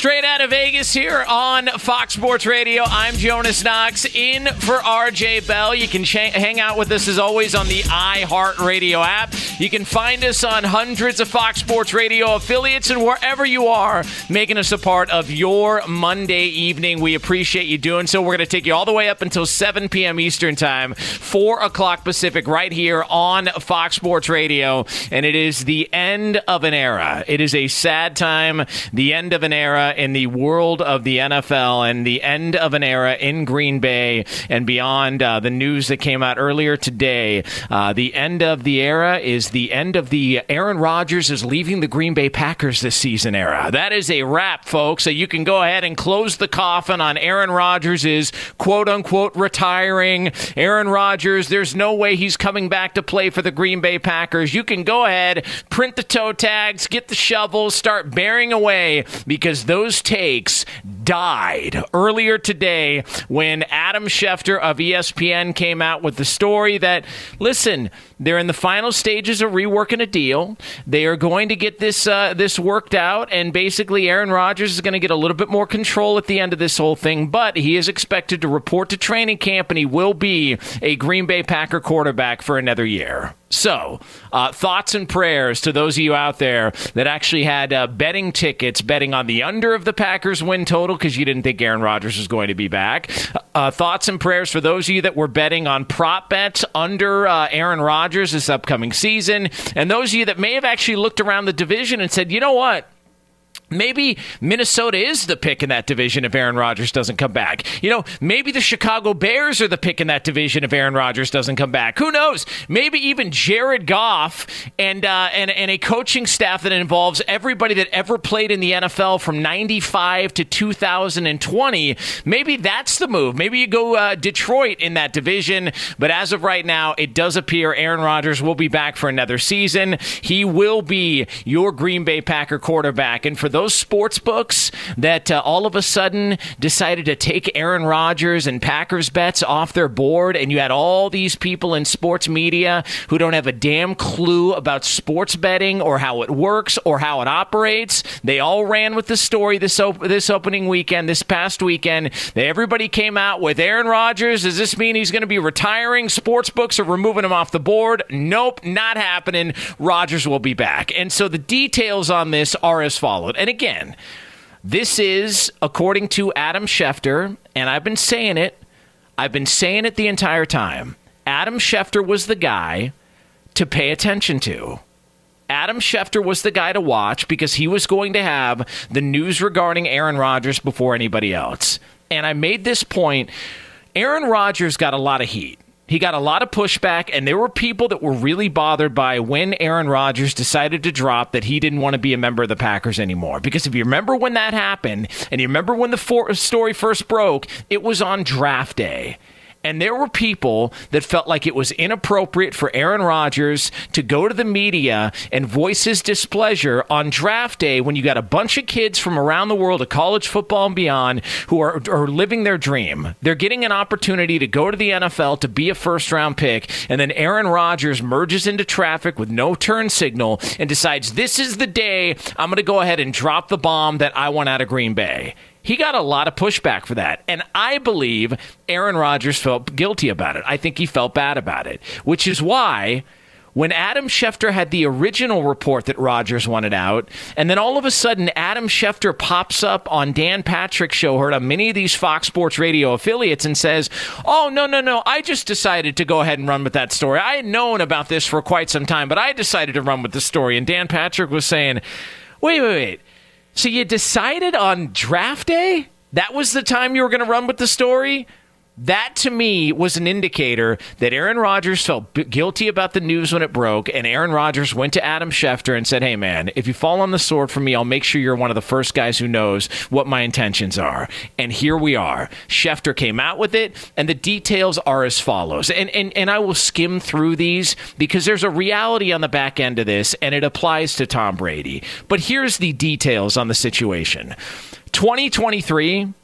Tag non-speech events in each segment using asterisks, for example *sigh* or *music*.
Straight out of Vegas here on Fox Sports Radio. I'm Jonas Knox in for RJ Bell. You can hang out with us as always on the iHeartRadio app. You can find us on hundreds of Fox Sports Radio affiliates and wherever you are, making us a part of your Monday evening. We appreciate you doing so. We're going to take you all the way up until 7 p.m. Eastern Time, 4 o'clock Pacific, right here on Fox Sports Radio. And it is the end of an era. It is a sad time, the end of an era in the world of the NFL and the end of an era in Green Bay and beyond. Uh, the news that came out earlier today uh, the end of the era is the end of the Aaron Rodgers is leaving the Green Bay Packers this season era. That is a wrap, folks. So you can go ahead and close the coffin on Aaron Rodgers is quote unquote retiring. Aaron Rodgers, there's no way he's coming back to play for the Green Bay Packers. You can go ahead, print the toe tags, get the shovels, start bearing away because those those takes died earlier today when Adam Schefter of ESPN came out with the story that, listen, they're in the final stages of reworking a deal. They are going to get this uh, this worked out, and basically, Aaron Rodgers is going to get a little bit more control at the end of this whole thing. But he is expected to report to training camp, and he will be a Green Bay Packer quarterback for another year. So, uh, thoughts and prayers to those of you out there that actually had uh, betting tickets, betting on the under of the Packers win total because you didn't think Aaron Rodgers was going to be back. Uh, thoughts and prayers for those of you that were betting on prop bets under uh, Aaron Rodgers this upcoming season, and those of you that may have actually looked around the division and said, you know what? Maybe Minnesota is the pick in that division if Aaron Rodgers doesn't come back. You know, maybe the Chicago Bears are the pick in that division if Aaron Rodgers doesn't come back. Who knows? Maybe even Jared Goff and uh, and and a coaching staff that involves everybody that ever played in the NFL from '95 to 2020. Maybe that's the move. Maybe you go uh, Detroit in that division. But as of right now, it does appear Aaron Rodgers will be back for another season. He will be your Green Bay Packer quarterback, and for those those sports books that uh, all of a sudden decided to take Aaron Rodgers and Packers bets off their board, and you had all these people in sports media who don't have a damn clue about sports betting or how it works or how it operates. They all ran with the story this op- this opening weekend, this past weekend. They, everybody came out with Aaron Rodgers. Does this mean he's going to be retiring? Sports books are removing him off the board. Nope, not happening. Rodgers will be back. And so the details on this are as followed. And again, this is according to Adam Schefter, and I've been saying it. I've been saying it the entire time. Adam Schefter was the guy to pay attention to. Adam Schefter was the guy to watch because he was going to have the news regarding Aaron Rodgers before anybody else. And I made this point Aaron Rodgers got a lot of heat. He got a lot of pushback, and there were people that were really bothered by when Aaron Rodgers decided to drop that he didn't want to be a member of the Packers anymore. Because if you remember when that happened, and you remember when the for- story first broke, it was on draft day. And there were people that felt like it was inappropriate for Aaron Rodgers to go to the media and voice his displeasure on draft day when you got a bunch of kids from around the world of college football and beyond who are, are living their dream. They're getting an opportunity to go to the NFL to be a first round pick. And then Aaron Rodgers merges into traffic with no turn signal and decides this is the day I'm going to go ahead and drop the bomb that I want out of Green Bay. He got a lot of pushback for that. And I believe Aaron Rodgers felt guilty about it. I think he felt bad about it, which is why when Adam Schefter had the original report that Rodgers wanted out, and then all of a sudden Adam Schefter pops up on Dan Patrick's show, heard on many of these Fox Sports Radio affiliates, and says, "Oh no, no, no! I just decided to go ahead and run with that story. I had known about this for quite some time, but I decided to run with the story." And Dan Patrick was saying, "Wait, wait, wait! So you decided on draft day? That was the time you were going to run with the story?" That to me was an indicator that Aaron Rodgers felt b- guilty about the news when it broke, and Aaron Rodgers went to Adam Schefter and said, Hey, man, if you fall on the sword for me, I'll make sure you're one of the first guys who knows what my intentions are. And here we are. Schefter came out with it, and the details are as follows. And, and, and I will skim through these because there's a reality on the back end of this, and it applies to Tom Brady. But here's the details on the situation 2023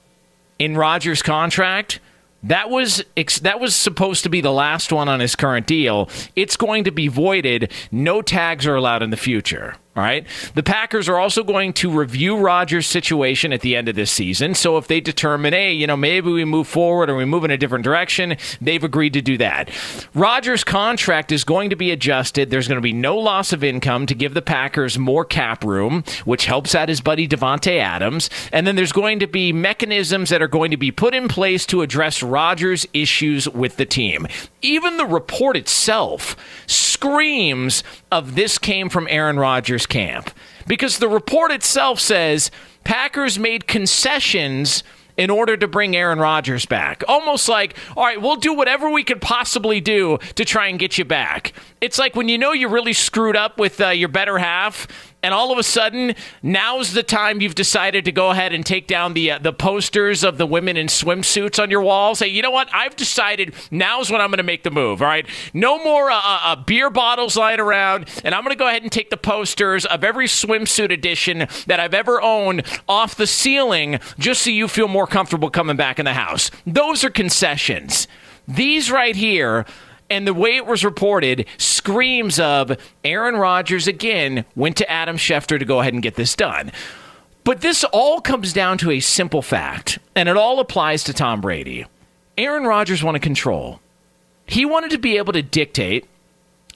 in Rodgers' contract that was that was supposed to be the last one on his current deal. It's going to be voided. No tags are allowed in the future. All right. The Packers are also going to review Rodgers' situation at the end of this season. So if they determine, hey, you know, maybe we move forward or we move in a different direction, they've agreed to do that. Rodgers' contract is going to be adjusted. There's going to be no loss of income to give the Packers more cap room, which helps out his buddy Davante Adams. And then there's going to be mechanisms that are going to be put in place to address Rodgers' issues with the team. Even the report itself screams of this came from Aaron Rodgers' camp because the report itself says Packers made concessions in order to bring Aaron Rodgers back. Almost like, all right, we'll do whatever we could possibly do to try and get you back. It's like when you know you're really screwed up with uh, your better half and all of a sudden now's the time you've decided to go ahead and take down the uh, the posters of the women in swimsuits on your wall. Say, you know what? I've decided now's when I'm going to make the move. All right, no more uh, uh, uh beer bottles lying around, and I'm going to go ahead and take the posters of every swimsuit edition that I've ever owned off the ceiling, just so you feel more comfortable coming back in the house. Those are concessions. These right here and the way it was reported screams of Aaron Rodgers again went to Adam Schefter to go ahead and get this done. But this all comes down to a simple fact, and it all applies to Tom Brady. Aaron Rodgers wanted control. He wanted to be able to dictate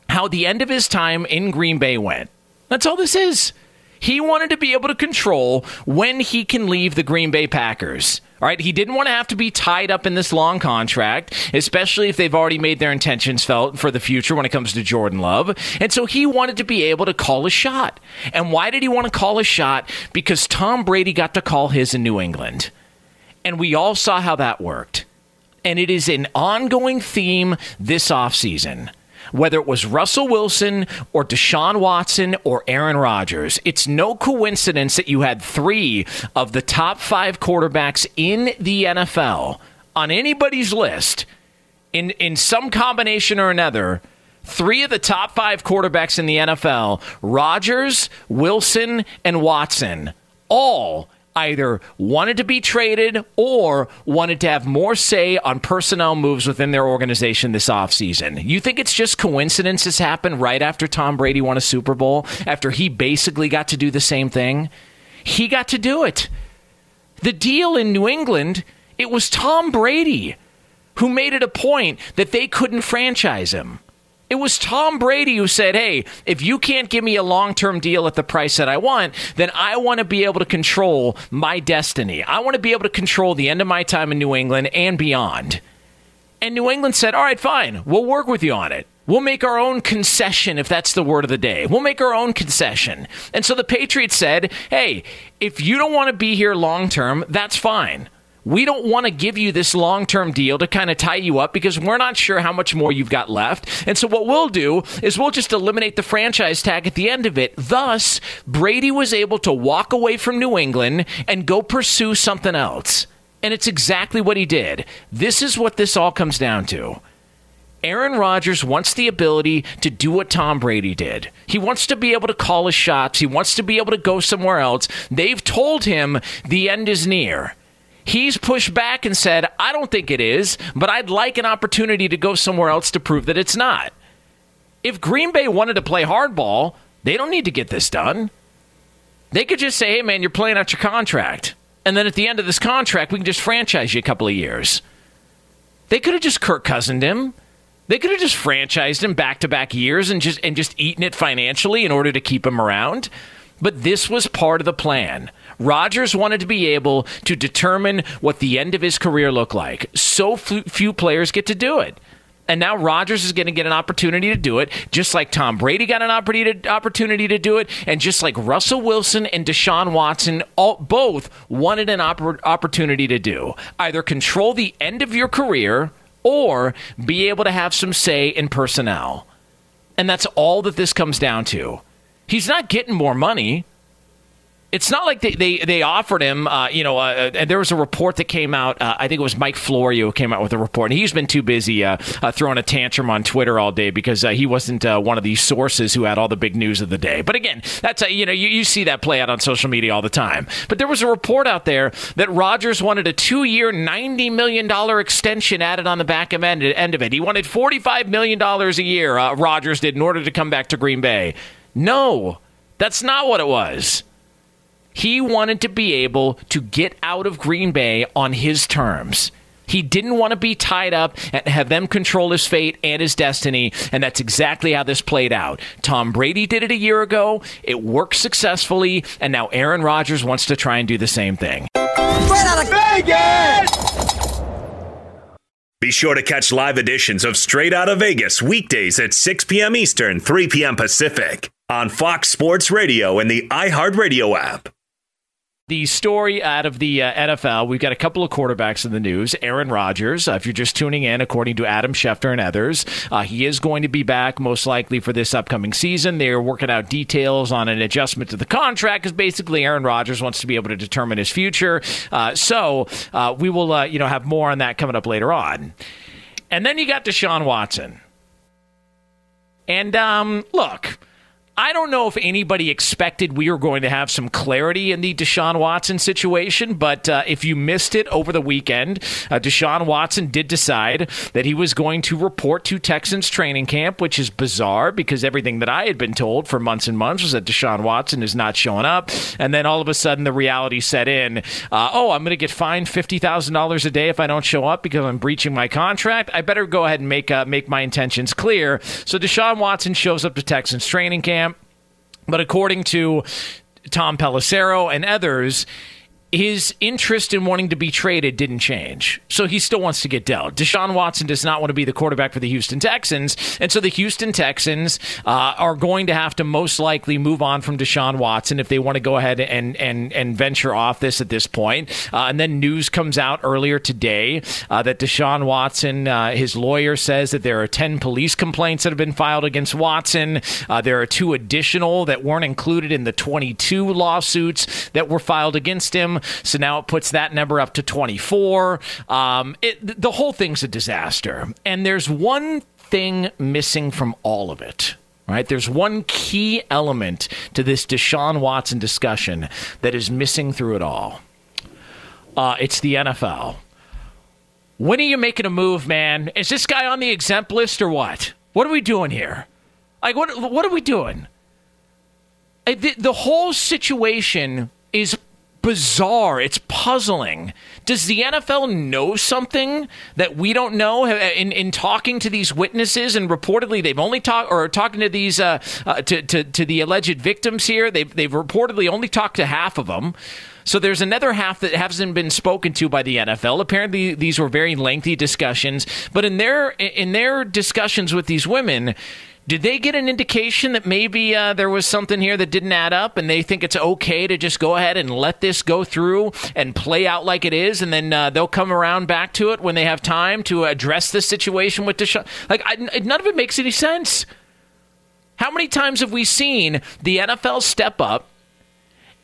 how the end of his time in Green Bay went. That's all this is. He wanted to be able to control when he can leave the Green Bay Packers. All right, he didn't want to have to be tied up in this long contract, especially if they've already made their intentions felt for the future when it comes to Jordan Love. And so he wanted to be able to call a shot. And why did he want to call a shot? Because Tom Brady got to call his in New England. And we all saw how that worked. And it is an ongoing theme this offseason whether it was Russell Wilson or Deshaun Watson or Aaron Rodgers. It's no coincidence that you had three of the top five quarterbacks in the NFL on anybody's list in, in some combination or another. Three of the top five quarterbacks in the NFL, Rodgers, Wilson, and Watson, all either wanted to be traded or wanted to have more say on personnel moves within their organization this offseason. You think it's just coincidence this happened right after Tom Brady won a Super Bowl, after he basically got to do the same thing? He got to do it. The deal in New England, it was Tom Brady who made it a point that they couldn't franchise him. It was Tom Brady who said, Hey, if you can't give me a long term deal at the price that I want, then I want to be able to control my destiny. I want to be able to control the end of my time in New England and beyond. And New England said, All right, fine, we'll work with you on it. We'll make our own concession if that's the word of the day. We'll make our own concession. And so the Patriots said, Hey, if you don't want to be here long term, that's fine we don't want to give you this long term deal to kind of tie you up because we're not sure how much more you've got left. And so, what we'll do is we'll just eliminate the franchise tag at the end of it. Thus, Brady was able to walk away from New England and go pursue something else. And it's exactly what he did. This is what this all comes down to. Aaron Rodgers wants the ability to do what Tom Brady did. He wants to be able to call his shots. He wants to be able to go somewhere else. They've told him the end is near. He's pushed back and said, I don't think it is, but I'd like an opportunity to go somewhere else to prove that it's not. If Green Bay wanted to play hardball, they don't need to get this done. They could just say, hey, man, you're playing out your contract. And then at the end of this contract, we can just franchise you a couple of years. They could have just Kirk Cousined him. They could have just franchised him back to back years and just and just eaten it financially in order to keep him around. But this was part of the plan. Rodgers wanted to be able to determine what the end of his career looked like. So few players get to do it. And now Rodgers is going to get an opportunity to do it, just like Tom Brady got an opportunity to do it, and just like Russell Wilson and Deshaun Watson all, both wanted an opportunity to do. Either control the end of your career or be able to have some say in personnel. And that's all that this comes down to. He's not getting more money it's not like they, they, they offered him, uh, you know, uh, and there was a report that came out. Uh, I think it was Mike Florio who came out with a report, and he's been too busy uh, uh, throwing a tantrum on Twitter all day because uh, he wasn't one of these sources who had all the big news of the day. But again, that's a, you know, you, you see that play out on social media all the time. But there was a report out there that Rodgers wanted a two year, $90 million extension added on the back end, end of it. He wanted $45 million a year, Rodgers did, in order to come back to Green Bay. No, that's not what it was. He wanted to be able to get out of Green Bay on his terms. He didn't want to be tied up and have them control his fate and his destiny, and that's exactly how this played out. Tom Brady did it a year ago. It worked successfully, and now Aaron Rodgers wants to try and do the same thing. Straight out of Vegas! Be sure to catch live editions of Straight Out of Vegas weekdays at 6 p.m. Eastern, 3 p.m. Pacific on Fox Sports Radio and the iHeartRadio app the story out of the uh, NFL, we've got a couple of quarterbacks in the news. Aaron Rodgers, uh, if you're just tuning in, according to Adam Schefter and others, uh, he is going to be back most likely for this upcoming season. They're working out details on an adjustment to the contract because basically Aaron Rodgers wants to be able to determine his future. Uh, so uh, we will, uh, you know, have more on that coming up later on. And then you got Deshaun Watson. And um, look I don't know if anybody expected we were going to have some clarity in the Deshaun Watson situation, but uh, if you missed it over the weekend, uh, Deshaun Watson did decide that he was going to report to Texans training camp, which is bizarre because everything that I had been told for months and months was that Deshaun Watson is not showing up. And then all of a sudden the reality set in uh, oh, I'm going to get fined $50,000 a day if I don't show up because I'm breaching my contract. I better go ahead and make, uh, make my intentions clear. So Deshaun Watson shows up to Texans training camp. But according to Tom Pelissero and others, his interest in wanting to be traded didn't change. So he still wants to get dealt. Deshaun Watson does not want to be the quarterback for the Houston Texans. And so the Houston Texans uh, are going to have to most likely move on from Deshaun Watson if they want to go ahead and, and, and venture off this at this point. Uh, and then news comes out earlier today uh, that Deshaun Watson, uh, his lawyer says that there are 10 police complaints that have been filed against Watson. Uh, there are two additional that weren't included in the 22 lawsuits that were filed against him. So now it puts that number up to 24. Um, it, the whole thing's a disaster. And there's one thing missing from all of it. Right? There's one key element to this Deshaun Watson discussion that is missing through it all. Uh, it's the NFL. When are you making a move, man? Is this guy on the exempt list or what? What are we doing here? Like, what? What are we doing? The, the whole situation is bizarre. It's puzzling. Does the NFL know something that we don't know? In, in talking to these witnesses, and reportedly they've only talked or talking to these uh, uh, to, to to the alleged victims here. They've they've reportedly only talked to half of them. So there's another half that hasn't been spoken to by the NFL. Apparently, these were very lengthy discussions. But in their in their discussions with these women, did they get an indication that maybe uh, there was something here that didn't add up and they think it's okay to just go ahead and let this go through and play out like it is and then uh, they'll come around back to it when they have time to address this situation with Deshaun? Like, I, none of it makes any sense. How many times have we seen the NFL step up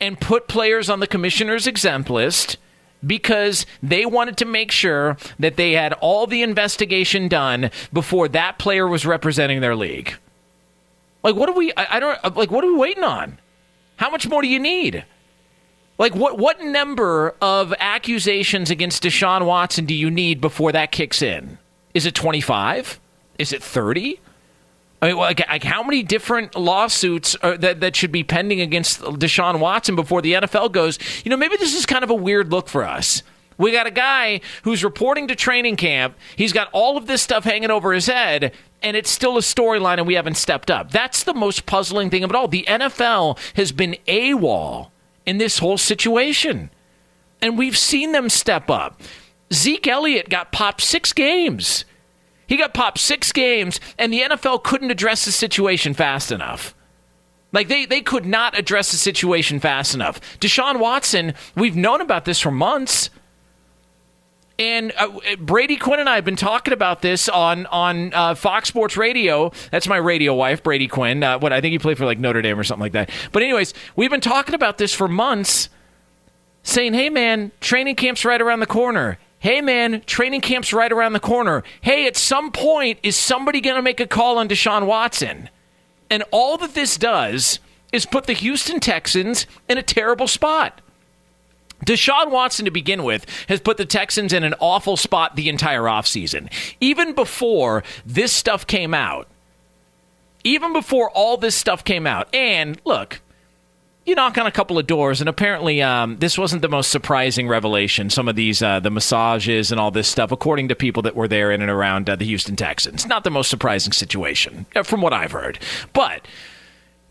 and put players on the commissioner's exempt list? Because they wanted to make sure that they had all the investigation done before that player was representing their league. Like, what are we? I, I don't like. What are we waiting on? How much more do you need? Like, what what number of accusations against Deshaun Watson do you need before that kicks in? Is it twenty five? Is it thirty? I mean, like, like, how many different lawsuits that, that should be pending against Deshaun Watson before the NFL goes, you know, maybe this is kind of a weird look for us. We got a guy who's reporting to training camp. He's got all of this stuff hanging over his head, and it's still a storyline, and we haven't stepped up. That's the most puzzling thing of it all. The NFL has been AWOL in this whole situation, and we've seen them step up. Zeke Elliott got popped six games. He got popped six games, and the NFL couldn't address the situation fast enough. Like they, they could not address the situation fast enough. Deshaun Watson, we've known about this for months. And uh, Brady Quinn and I have been talking about this on on uh, Fox Sports Radio. That's my radio wife, Brady Quinn. Uh, what I think he played for like Notre Dame or something like that. But anyways, we've been talking about this for months, saying, "Hey man, training camp's right around the corner. Hey man, training camp's right around the corner. Hey, at some point, is somebody going to make a call on Deshaun Watson?" And all that this does is put the Houston Texans in a terrible spot. Deshaun Watson, to begin with, has put the Texans in an awful spot the entire offseason. Even before this stuff came out, even before all this stuff came out, and look, you knock on a couple of doors, and apparently um, this wasn't the most surprising revelation. Some of these, uh, the massages and all this stuff, according to people that were there in and around uh, the Houston Texans, not the most surprising situation, uh, from what I've heard. But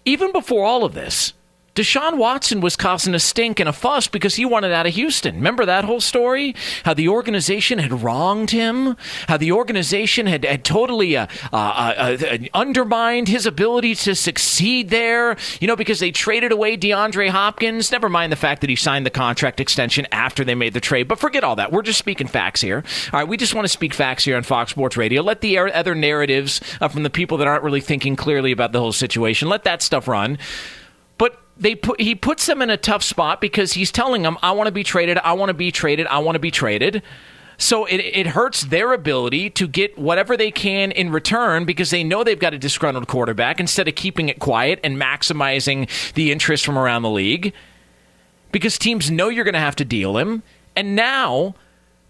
even before all of this, Deshaun Watson was causing a stink and a fuss because he wanted out of Houston. Remember that whole story? How the organization had wronged him? How the organization had, had totally uh, uh, uh, uh, undermined his ability to succeed there? You know, because they traded away DeAndre Hopkins. Never mind the fact that he signed the contract extension after they made the trade. But forget all that. We're just speaking facts here. All right, we just want to speak facts here on Fox Sports Radio. Let the other narratives uh, from the people that aren't really thinking clearly about the whole situation, let that stuff run they put he puts them in a tough spot because he's telling them, "I want to be traded. I want to be traded. I want to be traded." So it, it hurts their ability to get whatever they can in return because they know they've got a disgruntled quarterback instead of keeping it quiet and maximizing the interest from around the league. Because teams know you're going to have to deal him. And now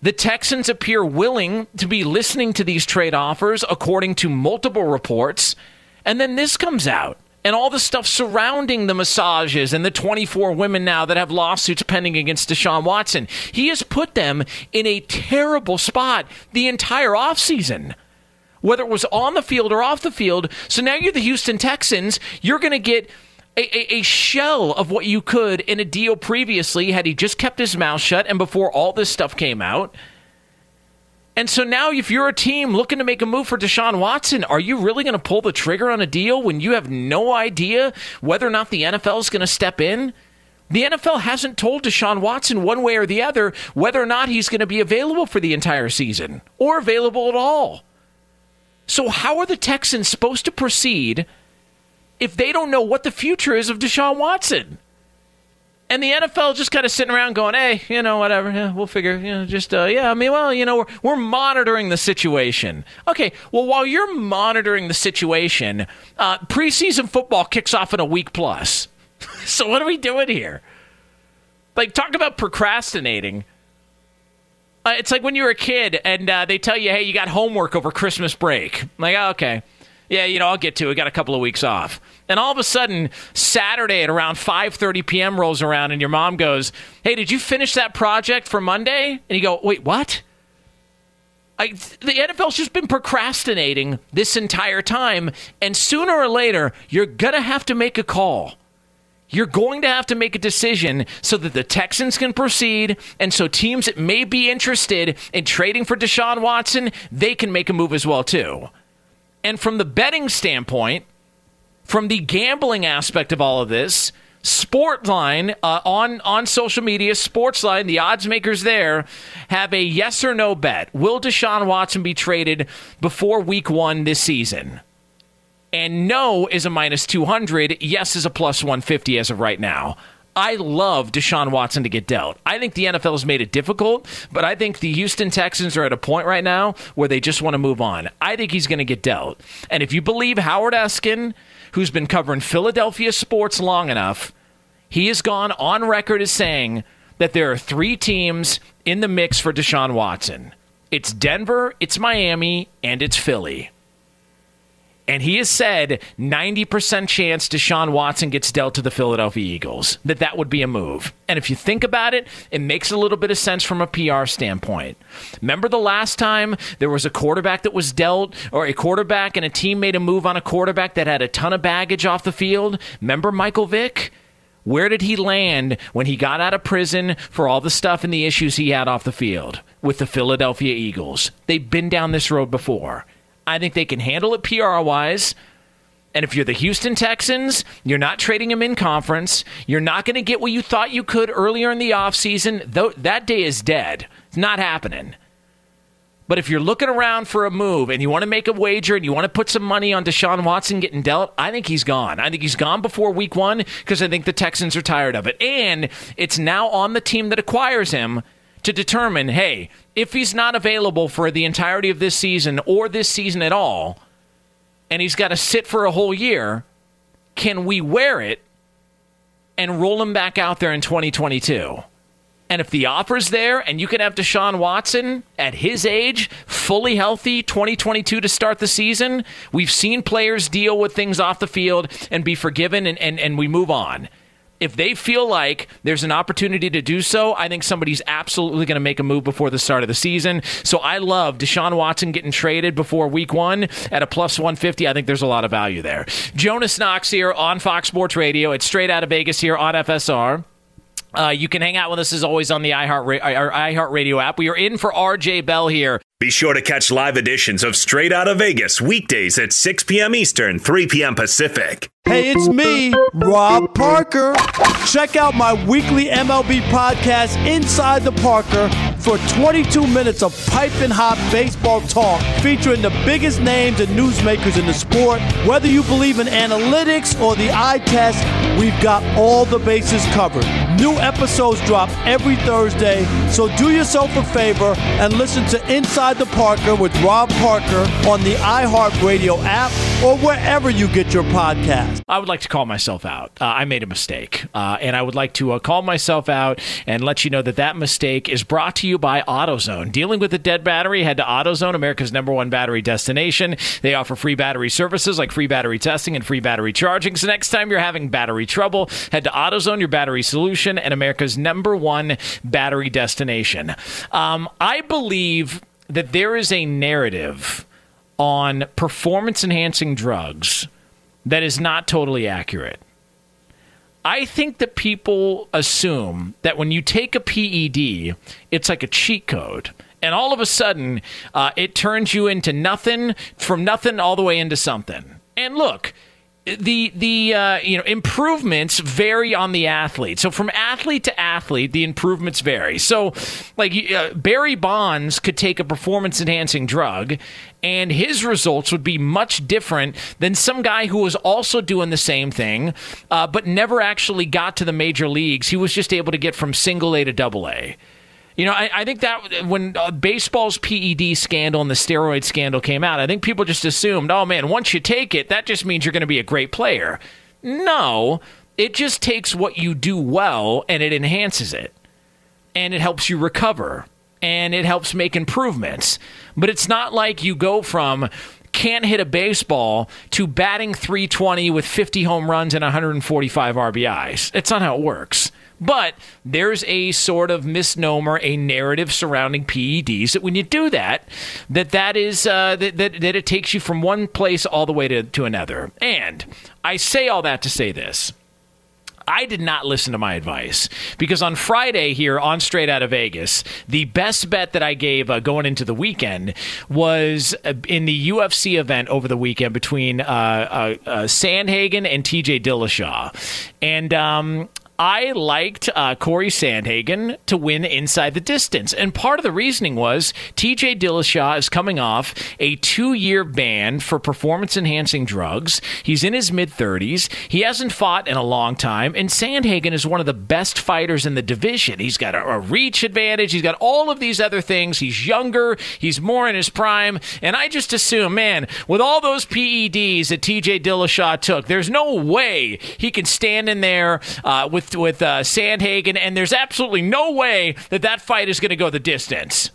the Texans appear willing to be listening to these trade offers according to multiple reports. And then this comes out and all the stuff surrounding the massages and the 24 women now that have lawsuits pending against Deshaun Watson. He has put them in a terrible spot the entire offseason. Whether it was on the field or off the field. So now you're the Houston Texans. You're going to get a, a, a, shell of what you could in a deal previously had he just kept his mouth shut and before all this stuff came out. And so now, if you're a team looking to make a move for Deshaun Watson, are you really going to pull the trigger on a deal when you have no idea whether or not the NFL is going to step in? The NFL hasn't told Deshaun Watson one way or the other whether or not he's going to be available for the entire season or available at all. So, how are the Texans supposed to proceed if they don't know what the future is of Deshaun Watson? And the NFL just kind of sitting around going, "Hey, you know, whatever, yeah, we'll figure, you know, just uh, yeah, I mean, well, you know, we're we're monitoring the situation." Okay, well, while you're monitoring the situation, uh, preseason football kicks off in a week plus. *laughs* so what are we doing here? Like, talk about procrastinating. Uh, it's like when you were a kid and uh, they tell you, "Hey, you got homework over Christmas break." I'm like, oh, okay, yeah, you know, I'll get to it. Got a couple of weeks off. And all of a sudden, Saturday at around 5:30 p.m. rolls around, and your mom goes, "Hey, did you finish that project for Monday?" And you go, "Wait, what?" I, the NFL's just been procrastinating this entire time, and sooner or later, you're gonna have to make a call. You're going to have to make a decision so that the Texans can proceed, and so teams that may be interested in trading for Deshaun Watson, they can make a move as well too. And from the betting standpoint, from the gambling aspect of all of this, Sportline uh, on on social media, Sportsline, the odds makers there have a yes or no bet. Will Deshaun Watson be traded before Week One this season? And no is a minus two hundred. Yes is a plus one fifty as of right now. I love Deshaun Watson to get dealt. I think the NFL has made it difficult, but I think the Houston Texans are at a point right now where they just want to move on. I think he's going to get dealt. And if you believe Howard Eskin who's been covering Philadelphia sports long enough, he has gone on record as saying that there are three teams in the mix for Deshaun Watson it's Denver, it's Miami, and it's Philly. And he has said 90% chance Deshaun Watson gets dealt to the Philadelphia Eagles, that that would be a move. And if you think about it, it makes a little bit of sense from a PR standpoint. Remember the last time there was a quarterback that was dealt, or a quarterback and a team made a move on a quarterback that had a ton of baggage off the field? Remember Michael Vick? Where did he land when he got out of prison for all the stuff and the issues he had off the field with the Philadelphia Eagles? They've been down this road before. I think they can handle it PR wise. And if you're the Houston Texans, you're not trading him in conference. You're not going to get what you thought you could earlier in the offseason. That day is dead. It's not happening. But if you're looking around for a move and you want to make a wager and you want to put some money on Deshaun Watson getting dealt, I think he's gone. I think he's gone before week one because I think the Texans are tired of it. And it's now on the team that acquires him to determine hey, if he's not available for the entirety of this season or this season at all, and he's got to sit for a whole year, can we wear it and roll him back out there in 2022? And if the offer's there and you can have Deshaun Watson at his age, fully healthy, 2022 to start the season, we've seen players deal with things off the field and be forgiven and, and, and we move on if they feel like there's an opportunity to do so, I think somebody's absolutely going to make a move before the start of the season. So I love Deshaun Watson getting traded before week one at a plus 150. I think there's a lot of value there. Jonas Knox here on Fox Sports Radio. It's straight out of Vegas here on FSR. Uh, you can hang out with us as always on the iHeart, iHeart Radio app. We are in for RJ Bell here. Be sure to catch live editions of Straight Out of Vegas weekdays at 6 p.m. Eastern, 3 p.m. Pacific. Hey, it's me, Rob Parker. Check out my weekly MLB podcast, Inside the Parker, for 22 minutes of piping hot baseball talk featuring the biggest names and newsmakers in the sport. Whether you believe in analytics or the eye test, we've got all the bases covered. New episodes drop every Thursday, so do yourself a favor and listen to Inside the Parker with Rob Parker on the iHeartRadio app or wherever you get your podcast. I would like to call myself out. Uh, I made a mistake, uh, and I would like to uh, call myself out and let you know that that mistake is brought to you by AutoZone. Dealing with a dead battery, head to AutoZone, America's number one battery destination. They offer free battery services like free battery testing and free battery charging. So next time you're having battery trouble, head to AutoZone, your battery solution, and America's number one battery destination. Um, I believe that there is a narrative on performance enhancing drugs that is not totally accurate. I think that people assume that when you take a PED, it's like a cheat code. And all of a sudden, uh, it turns you into nothing, from nothing all the way into something. And look, the the uh, you know improvements vary on the athlete. So from athlete to athlete, the improvements vary. So like uh, Barry Bonds could take a performance enhancing drug, and his results would be much different than some guy who was also doing the same thing, uh, but never actually got to the major leagues. He was just able to get from single A to double A. You know, I, I think that when uh, baseball's PED scandal and the steroid scandal came out, I think people just assumed, oh man, once you take it, that just means you're going to be a great player. No, it just takes what you do well and it enhances it. And it helps you recover and it helps make improvements. But it's not like you go from can't hit a baseball to batting 320 with 50 home runs and 145 RBIs. It's not how it works. But there's a sort of misnomer, a narrative surrounding PEDs that when you do that, that that is uh, that, that that it takes you from one place all the way to, to another. And I say all that to say this. I did not listen to my advice because on Friday here on Straight Out of Vegas, the best bet that I gave uh, going into the weekend was uh, in the UFC event over the weekend between uh, uh, uh Sandhagen and TJ Dillashaw. And um, I liked uh, Corey Sandhagen to win inside the distance. And part of the reasoning was TJ Dillashaw is coming off a two year ban for performance enhancing drugs. He's in his mid 30s. He hasn't fought in a long time. And Sandhagen is one of the best fighters in the division. He's got a, a reach advantage. He's got all of these other things. He's younger. He's more in his prime. And I just assume, man, with all those PEDs that TJ Dillashaw took, there's no way he can stand in there uh, with with with uh, Sandhagen, and there's absolutely no way that that fight is going to go the distance.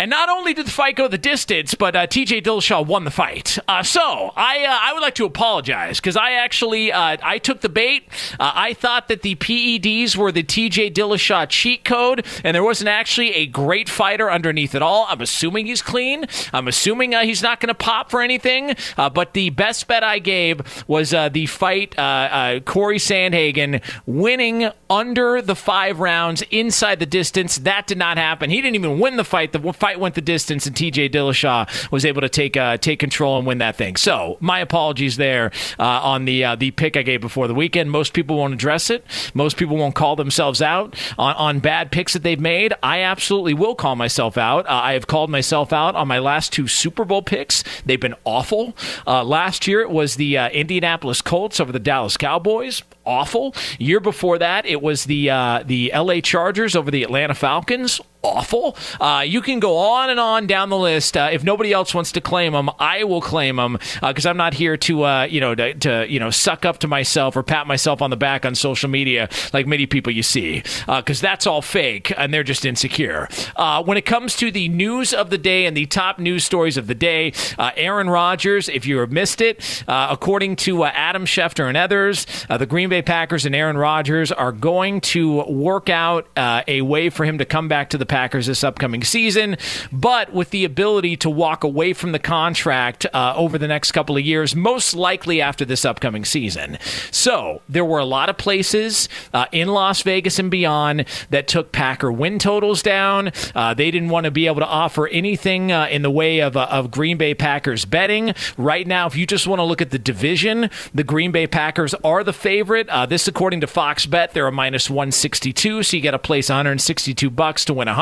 And not only did the fight go the distance, but uh, TJ Dillashaw won the fight. Uh, so I uh, I would like to apologize because I actually uh, I took the bait. Uh, I thought that the PEDs were the TJ Dillashaw cheat code, and there wasn't actually a great fighter underneath it all. I'm assuming he's clean. I'm assuming uh, he's not going to pop for anything. but the best bet I gave was the fight Corey Sandhagen winning under the five rounds inside the distance. That did not happen. He didn't even win the fight. The fight fight went the distance, and TJ Dillashaw was able to take uh, take control and win that thing. So my apologies there uh, on the uh, the pick I gave before the weekend. Most people won't address it. Most people won't call themselves out on, on bad picks that they've made. I absolutely will call myself out. Uh, I have called myself out on my last two Super Bowl picks. They've been awful. Uh, last year it was the uh, Indianapolis Colts over the Dallas Cowboys awful. Year before that, it was the uh, the L.A. Chargers over the Atlanta Falcons awful. Uh, you can go on and on down the list. Uh, if nobody else wants to claim them, I will claim them because uh, I'm not here to uh, you know to, to, you know suck up to myself or pat myself on the back on social media like many people you see because uh, that's all fake and they're just insecure. Uh, when it comes to the news of the day and the top news stories of the day, Aaron Rodgers, if you have missed it, according to Adam Schefter and others, the Green Bay Packers and Aaron Rodgers are going to work out a way for him to come back to the Packers this upcoming season, but with the ability to walk away from the contract uh, over the next couple of years, most likely after this upcoming season. So there were a lot of places uh, in Las Vegas and beyond that took Packer win totals down. Uh, they didn't want to be able to offer anything uh, in the way of, uh, of Green Bay Packers betting. Right now, if you just want to look at the division, the Green Bay Packers are the favorite. Uh, this, according to Fox Bet, they're a minus 162, so you get a place 162 bucks to win 100,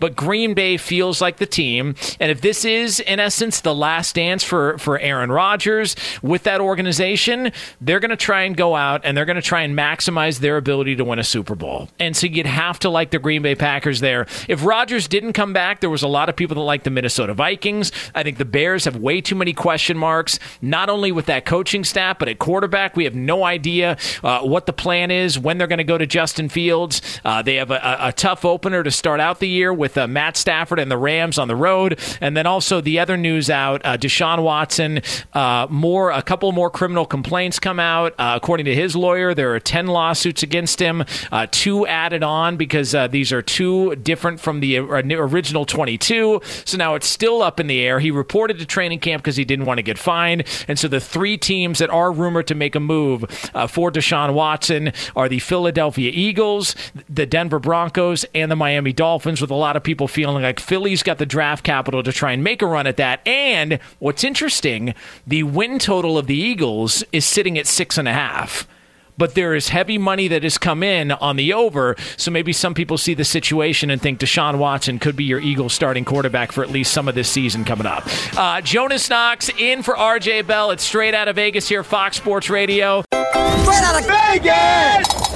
but Green Bay feels like the team. And if this is, in essence, the last dance for, for Aaron Rodgers with that organization, they're going to try and go out and they're going to try and maximize their ability to win a Super Bowl. And so you'd have to like the Green Bay Packers there. If Rodgers didn't come back, there was a lot of people that liked the Minnesota Vikings. I think the Bears have way too many question marks, not only with that coaching staff, but at quarterback. We have no idea uh, what the plan is, when they're going to go to Justin Fields. Uh, they have a, a tough opener to start out the year with uh, Matt Stafford and the Rams on the road, and then also the other news out: uh, Deshaun Watson. Uh, more, a couple more criminal complaints come out. Uh, according to his lawyer, there are ten lawsuits against him, uh, two added on because uh, these are two different from the original 22. So now it's still up in the air. He reported to training camp because he didn't want to get fined, and so the three teams that are rumored to make a move for Deshaun Watson are the Philadelphia Eagles, the Denver Broncos, and the Miami Dolphins, with a lot of people feeling like Philly's got the draft capital to try and make a run at that. And what's interesting, the win total of the Eagles is sitting at six and a half but there is heavy money that has come in on the over. So maybe some people see the situation and think Deshaun Watson could be your Eagles starting quarterback for at least some of this season coming up. Uh, Jonas Knox in for RJ Bell. It's straight out of Vegas here, Fox Sports Radio. Straight out of Vegas!